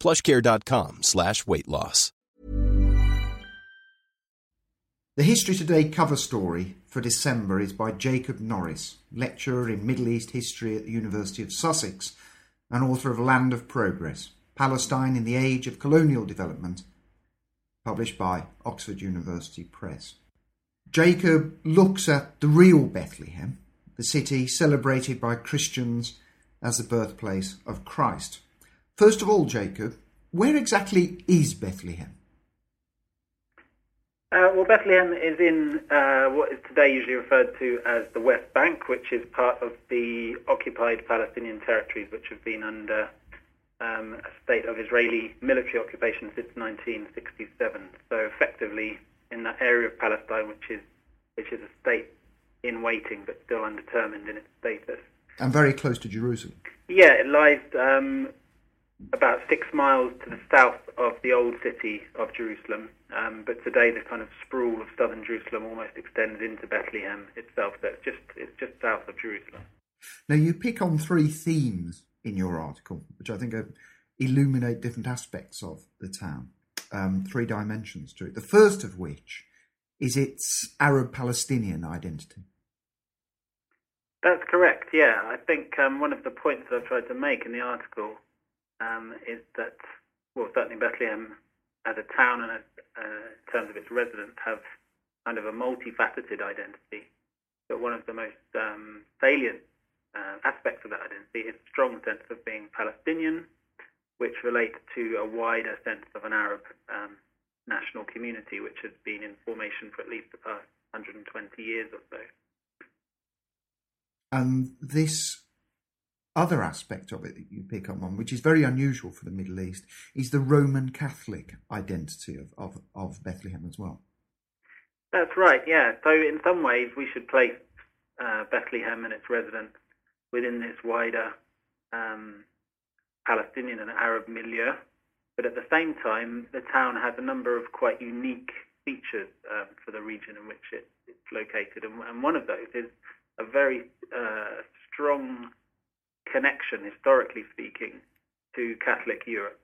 plushcare.com slash weight loss. The History Today cover story for December is by Jacob Norris, lecturer in Middle East history at the University of Sussex and author of Land of Progress, Palestine in the Age of Colonial Development, published by Oxford University Press. Jacob looks at the real Bethlehem, the city celebrated by Christians as the birthplace of Christ. First of all, Jacob, where exactly is Bethlehem? Uh, well, Bethlehem is in uh, what is today usually referred to as the West Bank, which is part of the occupied Palestinian territories, which have been under um, a state of Israeli military occupation since 1967. So, effectively, in that area of Palestine, which is which is a state in waiting but still undetermined in its status. And very close to Jerusalem. Yeah, it lies um, about six miles to the south of the old city of Jerusalem. Um, but today, the kind of sprawl of southern Jerusalem almost extends into Bethlehem itself. It's just it's just south of Jerusalem. Now, you pick on three themes in your article, which I think are, illuminate different aspects of the town. Um, three dimensions to it. The first of which is its Arab-Palestinian identity. That's correct. Yeah, I think um, one of the points that I've tried to make in the article um, is that, well, certainly Bethlehem as a town and uh, in terms of its residents have kind of a multifaceted identity. But one of the most um, salient uh, aspects of that identity is a strong sense of being Palestinian, which relates to a wider sense of an Arab um, national community, which has been in formation for at least the past 120 years or so. And this other aspect of it that you pick up on, which is very unusual for the Middle East, is the Roman Catholic identity of, of, of Bethlehem as well. That's right, yeah. So, in some ways, we should place uh, Bethlehem and its residents within this wider um, Palestinian and Arab milieu. But at the same time, the town has a number of quite unique features um, for the region in which it, it's located. And, and, one of those is a very uh, strong connection, historically speaking, to Catholic Europe.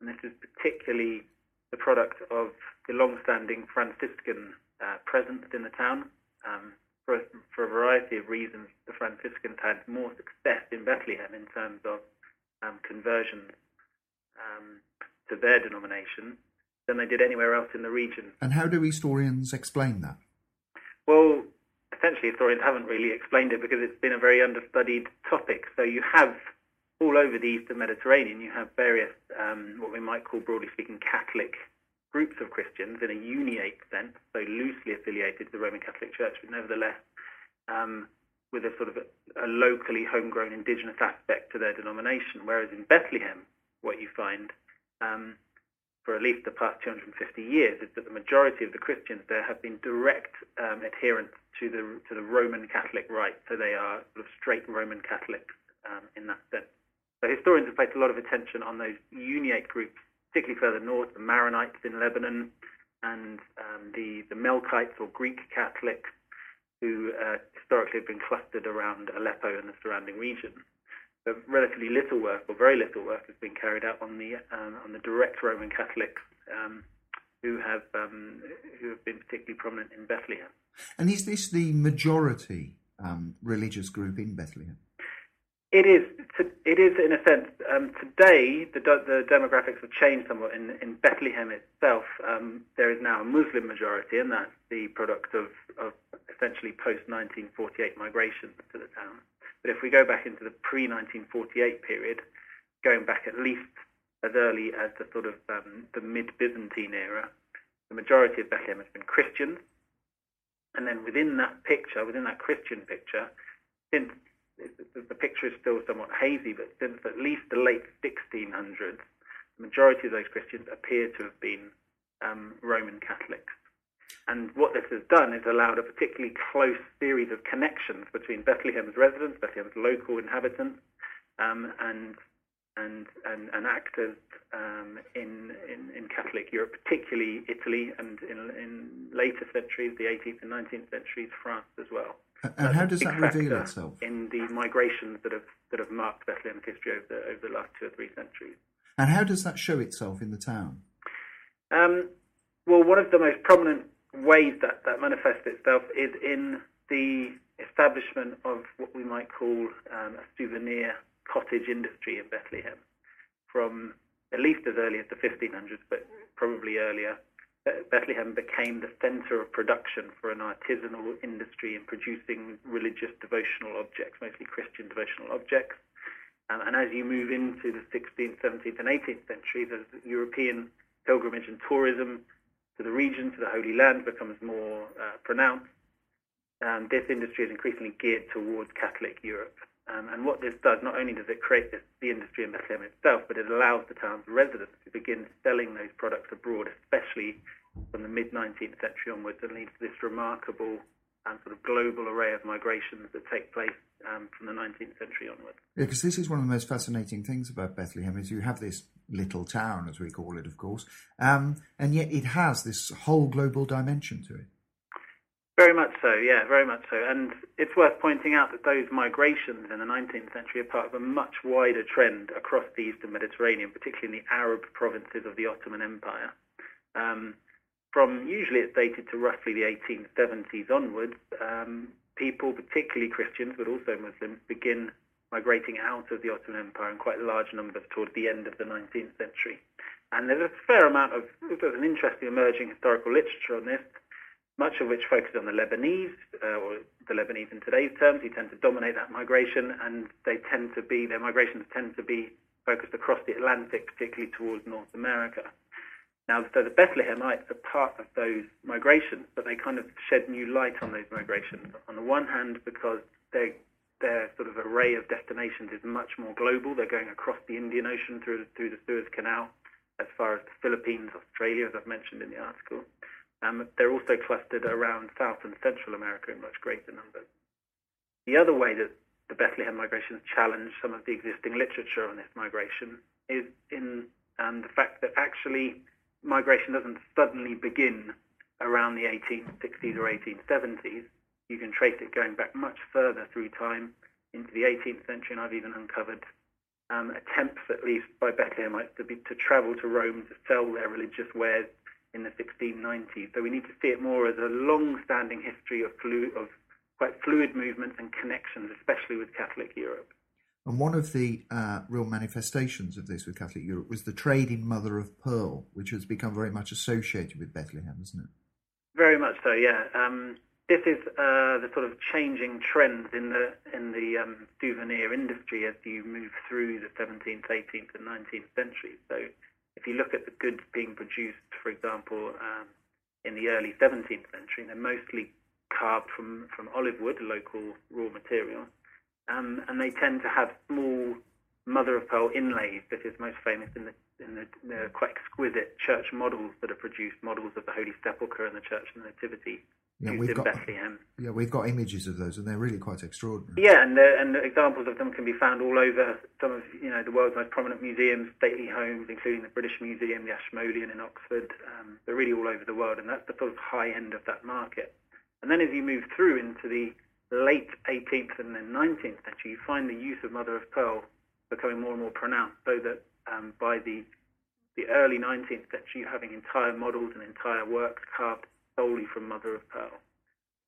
And this is particularly the product of the long-standing Franciscan uh, presence in the town. Um, for, a, for a variety of reasons, the Franciscans had more success in Bethlehem in terms of um, conversions um, to their denomination than they did anywhere else in the region. And how do historians explain that? Well, essentially historians haven't really explained it because it's been a very understudied topic. So you have all over the eastern Mediterranean, you have various um, what we might call, broadly speaking, Catholic groups of Christians in a uniate sense, so loosely affiliated to the Roman Catholic Church, but nevertheless um, with a sort of a, a locally homegrown indigenous aspect to their denomination. Whereas in Bethlehem, what you find um, for at least the past 250 years is that the majority of the Christians there have been direct um, adherents to the to the Roman Catholic rite, so they are sort of straight Roman Catholics um, in that sense. So historians have placed a lot of attention on those uniate groups, particularly further north, the Maronites in Lebanon, and um, the the Melkites or Greek Catholics, who uh, historically have been clustered around Aleppo and the surrounding region but relatively little work, or very little work, has been carried out on the um, on the direct Roman Catholics um, who have um, who have been particularly prominent in Bethlehem. And is this the majority um, religious group in Bethlehem? It is. It is in a sense. Um, today, the, the, demographics have changed somewhat. In, in Bethlehem itself, um, there is now a Muslim majority, and that's the product of, of essentially post 1948 migration to the town. But if we go back into the pre 1948 period, going back at least as early as the sort of um, the mid Byzantine era, the majority of Bethlehem has been Christians. And then within that picture, within that Christian picture, since the picture is still somewhat hazy, but since at least the late 1600s, the majority of those Christians appear to have been um, Roman Catholics. And what this has done is allowed a particularly close series of connections between Bethlehem's residents, Bethlehem's local inhabitants, um, and, and, and, and actors um, in, in, in, Catholic Europe, particularly Italy, and in, in later centuries, the 18th and 19th centuries, France as well. And how does that reveal itself? In the migrations that have that have marked Bethlehem's history over the, over the last two or three centuries. And how does that show itself in the town? Um, well, one of the most prominent ways that, that manifests itself is in the establishment of what we might call um, a souvenir cottage industry in Bethlehem from at least as early as the 1500s, but probably earlier. Bethlehem became the center of production for an artisanal industry in producing religious devotional objects, mostly Christian devotional objects. Um, and as you move into the 16th, 17th, and 18th centuries, as European pilgrimage and tourism to the region, to the Holy Land, becomes more uh, pronounced, um, this industry is increasingly geared towards Catholic Europe. Um, and what this does, not only does it create this, the industry in Bethlehem itself, but it allows the town's residents to begin selling those products abroad, especially from the mid 19th century onwards, and leads to this remarkable and sort of global array of migrations that take place um, from the 19th century onwards. Yeah, because this is one of the most fascinating things about Bethlehem is you have this little town, as we call it, of course, um, and yet it has this whole global dimension to it. Very much so, yeah, very much so. And it's worth pointing out that those migrations in the 19th century are part of a much wider trend across the eastern Mediterranean, particularly in the Arab provinces of the Ottoman Empire. Um, from usually it's dated to roughly the 1870s onwards, um, people, particularly Christians, but also Muslims, begin migrating out of the Ottoman Empire in quite large numbers towards the end of the 19th century. And there's a fair amount of, there's an interesting emerging historical literature on this much of which focused on the Lebanese, uh, or the Lebanese in today's terms, who tend to dominate that migration, and they tend to be, their migrations tend to be focused across the Atlantic, particularly towards North America. Now, so the Bethlehemites are part of those migrations, but they kind of shed new light on those migrations. On the one hand, because their their sort of array of destinations is much more global. They're going across the Indian Ocean through through the Suez Canal, as far as the Philippines, Australia, as I've mentioned in the article. Um, they're also clustered around South and Central America in much greater numbers. The other way that the Bethlehem migrations challenge some of the existing literature on this migration is in um, the fact that actually migration doesn't suddenly begin around the 1860s or 1870s. You can trace it going back much further through time into the 18th century, and I've even uncovered um, attempts, at least by Bethlehemites, to, be, to travel to Rome to sell their religious wares in the 1690s. So we need to see it more as a long-standing history of, flu- of quite fluid movements and connections, especially with Catholic Europe. And one of the uh, real manifestations of this with Catholic Europe was the trade in mother of pearl, which has become very much associated with Bethlehem, isn't it? Very much so, yeah. Um, this is uh, the sort of changing trends in the in the um, souvenir industry as you move through the 17th, 18th, and 19th centuries. So if you look at the goods being produced, for example, um, in the early 17th century, they're mostly carved from, from olive wood, a local raw material, um, and they tend to have small mother of pearl inlays. This is most famous in the, in the, the quite exquisite church models that are produced, models of the Holy Sepulchre and the Church of the Nativity yeah, we've got, Bethlehem. Yeah, we've got images of those, and they're really quite extraordinary. Yeah, and the, and examples of them can be found all over some of you know the world's most prominent museums, stately homes, including the British Museum, the Ashmolean in Oxford. Um, they're really all over the world, and that's the sort of high end of that market. And then as you move through into the late 18th and then 19th century, you find the use of mother of pearl becoming more and more pronounced, so that um, by the the early 19th century, you're having entire models and entire works carved solely from mother of pearl.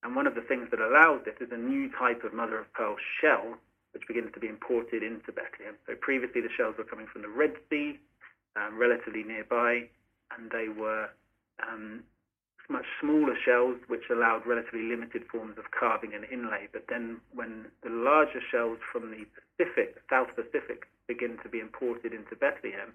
And one of the things that allows this is a new type of mother of pearl shell which begins to be imported into Bethlehem. So previously the shells were coming from the Red Sea, um, relatively nearby, and they were um, much smaller shells, which allowed relatively limited forms of carving and inlay. But then, when the larger shells from the Pacific, South Pacific, begin to be imported into Bethlehem,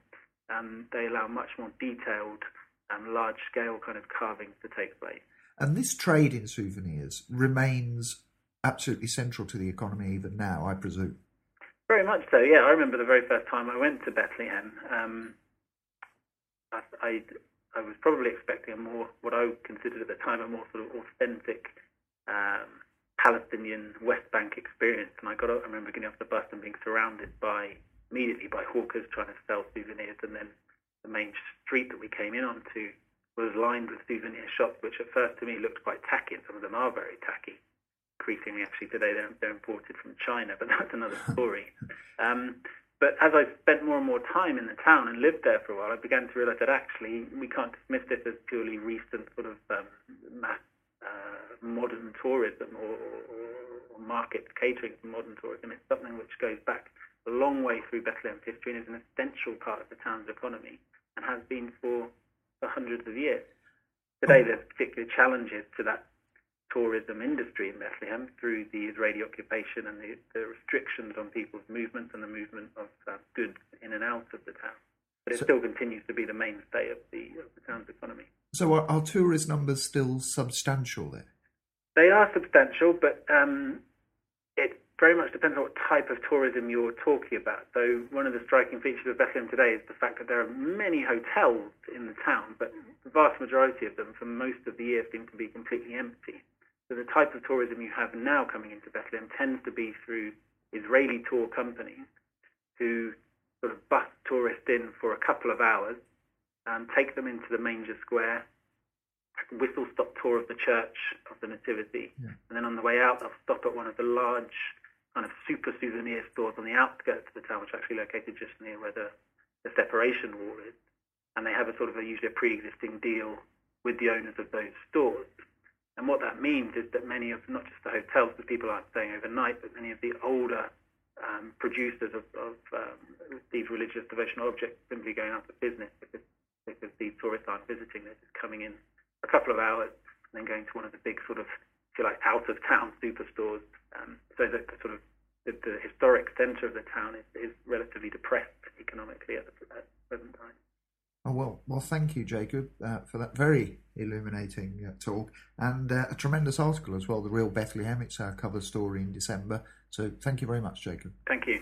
um, they allow much more detailed, um, large-scale kind of carvings to take place. And this trade in souvenirs remains absolutely central to the economy even now, I presume. Very much so. Yeah, I remember the very first time I went to Bethlehem. Um, I, I, I was probably expecting a more what I considered at the time a more sort of authentic um, Palestinian West Bank experience. And I got, I remember getting off the bus and being surrounded by immediately by hawkers trying to sell souvenirs, and then the main street that we came in onto was lined with souvenir shops, which at first to me looked quite tacky, and some of them are very tacky increasingly actually today they're, they're imported from China, but that's another story. Um, but as I spent more and more time in the town and lived there for a while, I began to realize that actually we can't dismiss this as purely recent sort of um, mass, uh, modern tourism or, or, or market catering to modern tourism. It's something which goes back a long way through Bethlehem's history and is an essential part of the town's economy and has been for, for hundreds of years. Today, there's particular challenges to that tourism industry in Bethlehem through the Israeli occupation and the, the restrictions on people's movements and the movement of uh, goods in and out of the town. But it so, still continues to be the mainstay of the, of the town's economy. So are, are, tourist numbers still substantial there? They are substantial, but um, it very much depends on what type of tourism you're talking about. So one of the striking features of Bethlehem today is the fact that there are many hotels in the town, but the vast majority of them, for most of the year, seem to be completely empty. So the type of tourism you have now coming into Bethlehem tends to be through Israeli tour companies who sort of bus tourists in for a couple of hours, and take them into the manger square, whistle stop tour of the church of the Nativity, yeah. and then on the way out they'll stop at one of the large super souvenir stores on the outskirts of the town, which are actually located just near where the, the separation wall is. And they have a sort of a usually a pre-existing deal with the owners of those stores. And what that means is that many of, not just the hotels, the people aren't staying overnight, but many of the older um, producers of, of um, these religious devotional objects simply going out of business because, because these tourists aren't visiting. They're just coming in a couple of hours and then going to one of the big sort of, if you like, out-of-town superstores. Um, so that sort of the, the historic centre of the town is, is relatively depressed economically at the, at present time. Oh, well, well, thank you, Jacob, uh, for that very illuminating uh, talk and uh, a tremendous article as well. The Real Bethlehem, it's our cover story in December. So thank you very much, Jacob. Thank you.